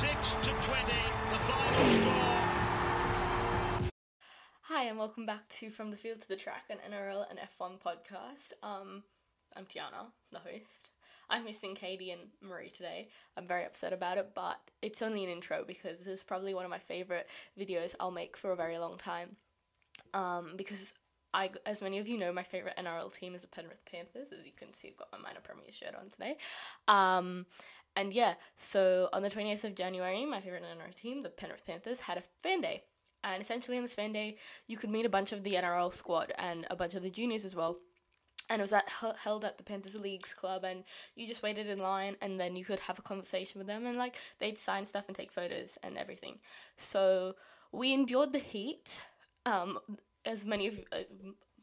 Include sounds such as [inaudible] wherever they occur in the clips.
26 to 20, the final score. Hi, and welcome back to From the Field to the Track, an NRL and F1 podcast. Um, I'm Tiana, the host. I'm missing Katie and Marie today. I'm very upset about it, but it's only an intro because this is probably one of my favorite videos I'll make for a very long time. Um, because I, as many of you know, my favorite NRL team is the Penrith Panthers. As you can see, I've got my minor premier shirt on today. Um, and yeah, so on the 28th of January, my favorite NRL team, the Penrith Panthers, had a fan day. And essentially, on this fan day, you could meet a bunch of the NRL squad and a bunch of the juniors as well. And it was at, held at the Panthers Leagues Club, and you just waited in line, and then you could have a conversation with them, and like they'd sign stuff and take photos and everything. So we endured the heat. Um, as many of uh,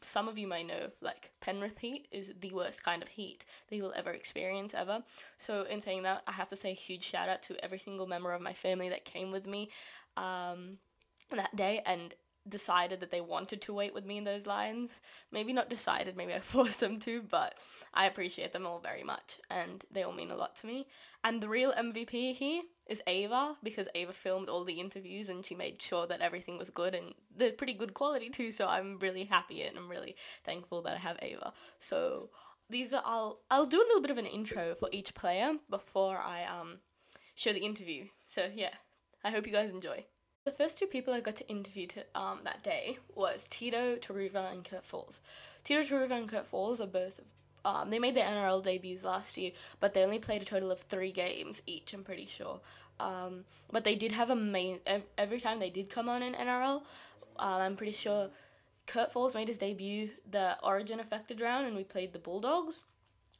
some of you may know, like Penrith heat is the worst kind of heat that you will ever experience ever. So, in saying that, I have to say a huge shout out to every single member of my family that came with me um, that day and decided that they wanted to wait with me in those lines. Maybe not decided, maybe I [laughs] forced them to, but I appreciate them all very much and they all mean a lot to me. And the real MVP here is Ava because Ava filmed all the interviews and she made sure that everything was good and they're pretty good quality too. So I'm really happy and I'm really thankful that I have Ava. So these are I'll I'll do a little bit of an intro for each player before I um show the interview. So yeah, I hope you guys enjoy. The first two people I got to interview to, um, that day was Tito Turuva and Kurt Falls. Tito Turuva and Kurt Falls are both um, they made their NRL debuts last year, but they only played a total of three games each. I'm pretty sure. Um, but they did have a main every time they did come on in NRL. Um, I'm pretty sure Kurt Falls made his debut the Origin affected round, and we played the Bulldogs.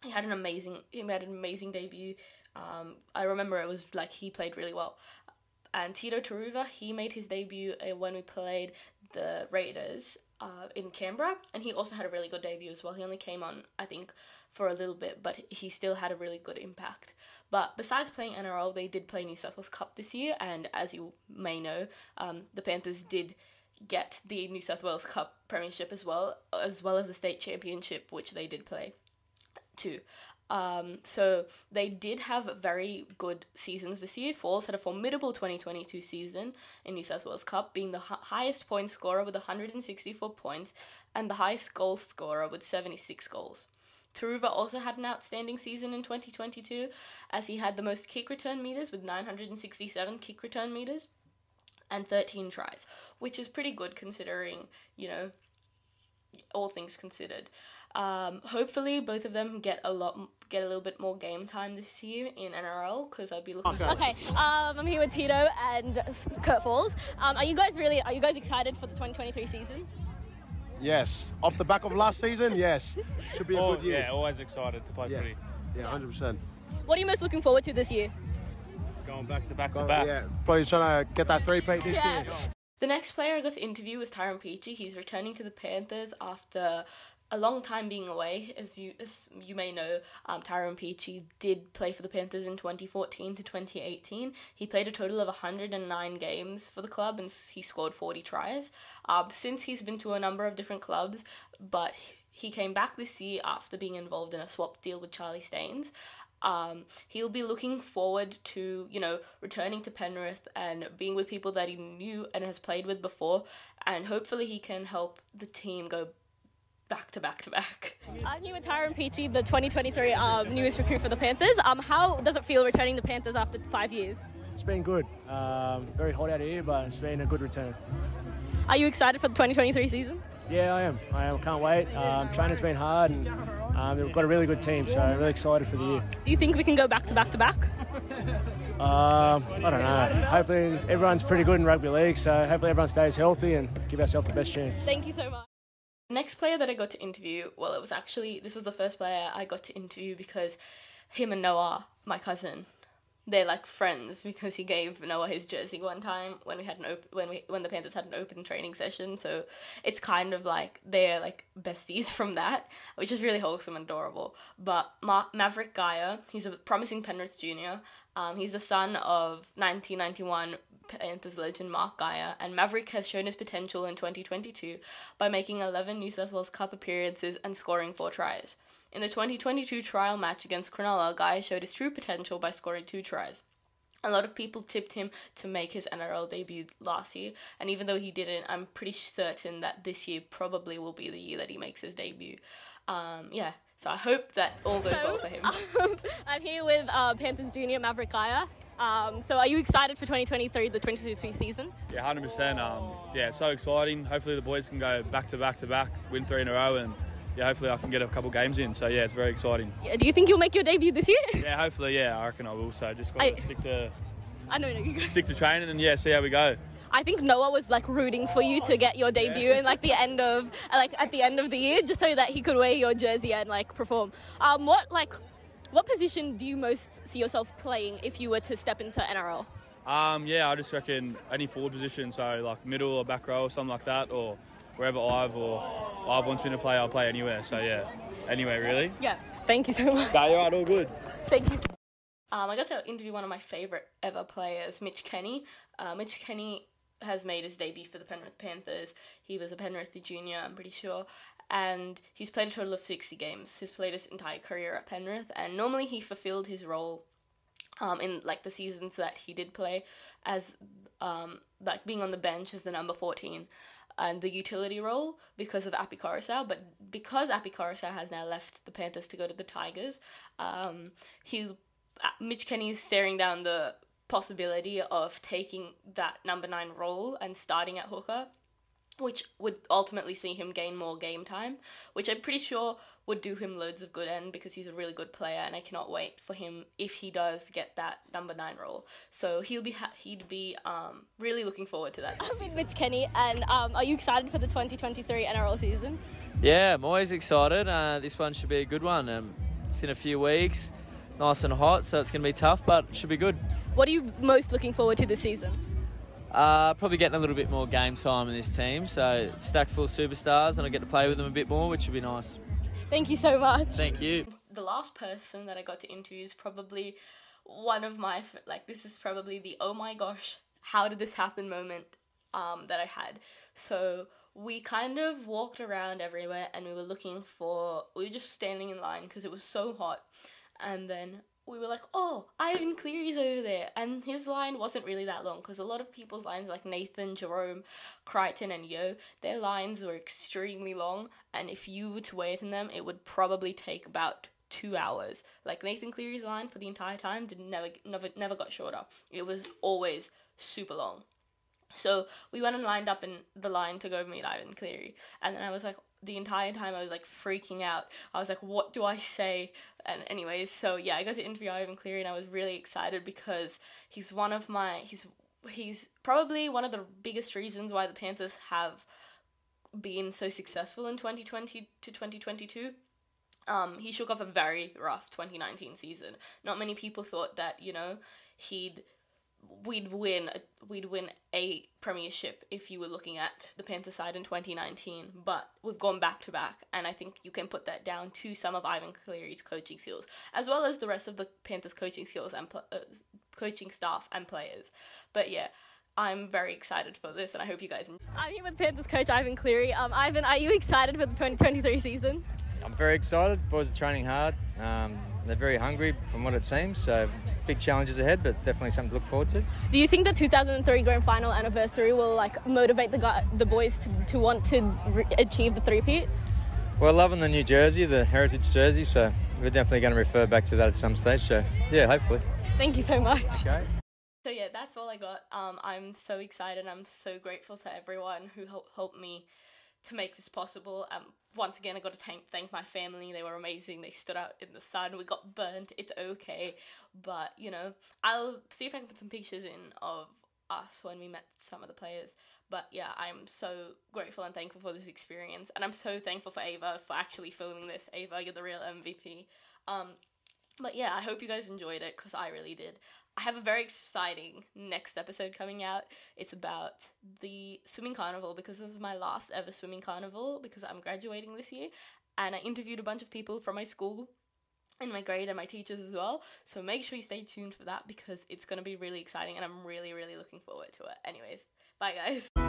He had an amazing he made an amazing debut. Um, I remember it was like he played really well. And Tito Turuva, he made his debut uh, when we played the Raiders uh, in Canberra, and he also had a really good debut as well. He only came on, I think, for a little bit, but he still had a really good impact. But besides playing NRL, they did play New South Wales Cup this year, and as you may know, um, the Panthers did get the New South Wales Cup Premiership as well, as well as the state championship, which they did play too. Um, so they did have very good seasons this year. Falls had a formidable 2022 season in New South Wales Cup, being the h- highest point scorer with 164 points and the highest goal scorer with 76 goals. Turuva also had an outstanding season in 2022 as he had the most kick return meters with 967 kick return meters and 13 tries, which is pretty good considering, you know, all things considered. Um, hopefully, both of them get a lot, get a little bit more game time this year in NRL because I'd be looking. Okay. Okay. Um, I'm here with Tito and Kurt Falls. Um, are you guys really? Are you guys excited for the 2023 season? Yes. Off the back of last season, yes. Should be a Oh, good year. yeah, always excited to play Yeah. footy. Yeah, hundred percent. What are you most looking forward to this year? Going back to back to back. Yeah, probably trying to get that three peat this Yeah. year. The next player I got to interview was Tyrone Peachey. He's returning to the Panthers after a long time being away. As you as you may know, um, Tyrone Peachey did play for the Panthers in 2014 to 2018. He played a total of 109 games for the club and he scored 40 tries. Um, since he's been to a number of different clubs, but he came back this year after being involved in a swap deal with Charlie Staines. Um, he'll be looking forward to, you know, returning to Penrith and being with people that he knew and has played with before, and hopefully he can help the team go back to back to back. I'm here with Tyrone Peachey, the 2023 um, newest recruit for the Panthers. Um, how does it feel returning to Panthers after five years? It's been good. Um, very hot out here, but it's been a good return. Are you excited for the 2023 season? Yeah, I am. I am. Can't wait. Um, training's been hard, and um, we've got a really good team, so I'm really excited for the year. Do you think we can go back to back to back? Um, I don't know. Hopefully, everyone's pretty good in rugby league, so hopefully everyone stays healthy and give ourselves the best chance. Thank you so much. Next player that I got to interview, well, it was actually, this was the first player I got to interview because him and Noah, my cousin, they're like friends because he gave Noah his jersey one time when we had an op- when we when the Panthers had an open training session. So it's kind of like they're like besties [laughs] from that, which is really wholesome and adorable. But Ma- Maverick Geyer, he's a promising Penrith junior. Um, he's the son of 1991 Panthers legend Mark Geyer, and Maverick has shown his potential in 2022 by making 11 New South Wales Cup appearances and scoring four tries. In the 2022 trial match against Cronulla, Geyer showed his true potential by scoring two tries. A lot of people tipped him to make his NRL debut last year, and even though he didn't, I'm pretty certain that this year probably will be the year that he makes his debut. Um, yeah, so I hope that all goes well for him. [laughs] I'm here with uh, Panthers junior Maverick Geyer. Um, so are you excited for 2023, the 2023 season? Yeah, hundred percent. Um, yeah, so exciting. Hopefully the boys can go back to back to back, win three in a row, and yeah, hopefully I can get a couple games in. So yeah, it's very exciting. Yeah, Do you think you'll make your debut this year? Yeah, hopefully, yeah, I reckon I will. So just got I- to stick to I know, no, you go. stick to training, and yeah, see how we go. I think Noah was like rooting for you to get your debut in like the end of like at the end of the year, just so that he could wear your jersey and like perform. Um, what like what position do you most see yourself playing if you were to step into NRL? Um, yeah, I just reckon any forward position, so like middle or back row or something like that, or wherever Ive or Ive wants me to play, I'll play anywhere. So yeah, anywhere really. Yeah. Thank you so much. But you're right, all good. Thank you. Um, I got to interview one of my favourite ever players, Mitch Kenny. Uh, Mitch Kenny has made his debut for the Penrith Panthers. He was a Penrith junior, I'm pretty sure, and he's played a total of 60 games. He's played his entire career at Penrith, and normally he fulfilled his role um, in like the seasons that he did play as um, like being on the bench as the number 14 and the utility role because of Api Koroisau. But because Api Koroisau has now left the Panthers to go to the Tigers, um, he uh, Mitch Kenny is staring down the possibility of taking that number nine role and starting at hooker which would ultimately see him gain more game time, which I'm pretty sure would do him loads of good end because he's a really good player, and I cannot wait for him if he does get that number nine role. So he'll be ha- he'd be um, really looking forward to that. this I'm with season. Mitch Kenny, and um, are you excited for the 2023 NRL season? Yeah, I'm always excited. Uh, this one should be a good one. Um, it's in a few weeks, nice and hot, so it's going to be tough, but it should be good. What are you most looking forward to this season? Uh, probably getting a little bit more game time in this team, so it's stacked full of superstars, and I get to play with them a bit more, which would be nice. Thank you so much. Thank you. the last person that I got to interview is probably one of my like this is probably the oh my gosh how did this happen moment um that I had. So we kind of walked around everywhere and we were looking for we were just standing in line because it was so hot and then we were like, oh, Ivan Cleary's over there. And his line wasn't really that long because a lot of people's lines, like Nathan, Jarome, Crichton, and Yeo, their lines were extremely long. And if you were to wait in them, it would probably take about two hours. Like Nathan Cleary's line for the entire time did never, never, never got shorter. It was always super long. So we went and lined up in the line to go meet Ivan Cleary. And then I was like, the entire time I was like freaking out. I was like, what do I say? And anyways, so yeah, I got to interview Ivan Cleary and I was really excited because he's one of my he's he's probably one of the biggest reasons why the Panthers have been so successful in 2020 to 2022. Um, he shook off a very rough 2019 season. Not many people thought that, you know, he'd we'd win a, we'd win a premiership if you were looking at the Panther side in 2019 but we've gone back to back and I think you can put that down to some of Ivan Cleary's coaching skills as well as the rest of the Panthers coaching skills and pl- uh, coaching staff and players but yeah I'm very excited for this and I hope you guys enjoy. I'm here with Panthers coach Ivan Cleary. Um, Ivan, are you excited for the 2023 season? I'm very excited. Boys are training hard. Um, they're very hungry from what it seems. So big challenges ahead, but definitely something to look forward to. Do you think the 2003 grand final anniversary will like motivate the guy, the boys to, to want to re- achieve the three-peat? We're loving the new jersey, the heritage jersey. So we're definitely going to refer back to that at some stage. So yeah, hopefully. Thank you so much. Okay. So yeah, that's all I got. Um, I'm so excited. I'm so grateful to everyone who helped helped me to make this possible. Um, once again, I got to thank thank my family. They were amazing. They stood out in the sun. We got burnt. It's okay, but you know, I'll see if I can put some pictures in of us when we met some of the players. But yeah, I'm so grateful and thankful for this experience, and I'm so thankful for Ava for actually filming this. Ava, you're the real MVP. Um, but yeah, I hope you guys enjoyed it because I really did. I have a very exciting next episode coming out. It's about the swimming carnival because this is my last ever swimming carnival because I'm graduating this year. And I interviewed a bunch of people from my school in my grade and my teachers as well. So make sure you stay tuned for that because it's going to be really exciting and I'm really, really looking forward to it. Anyways, bye guys.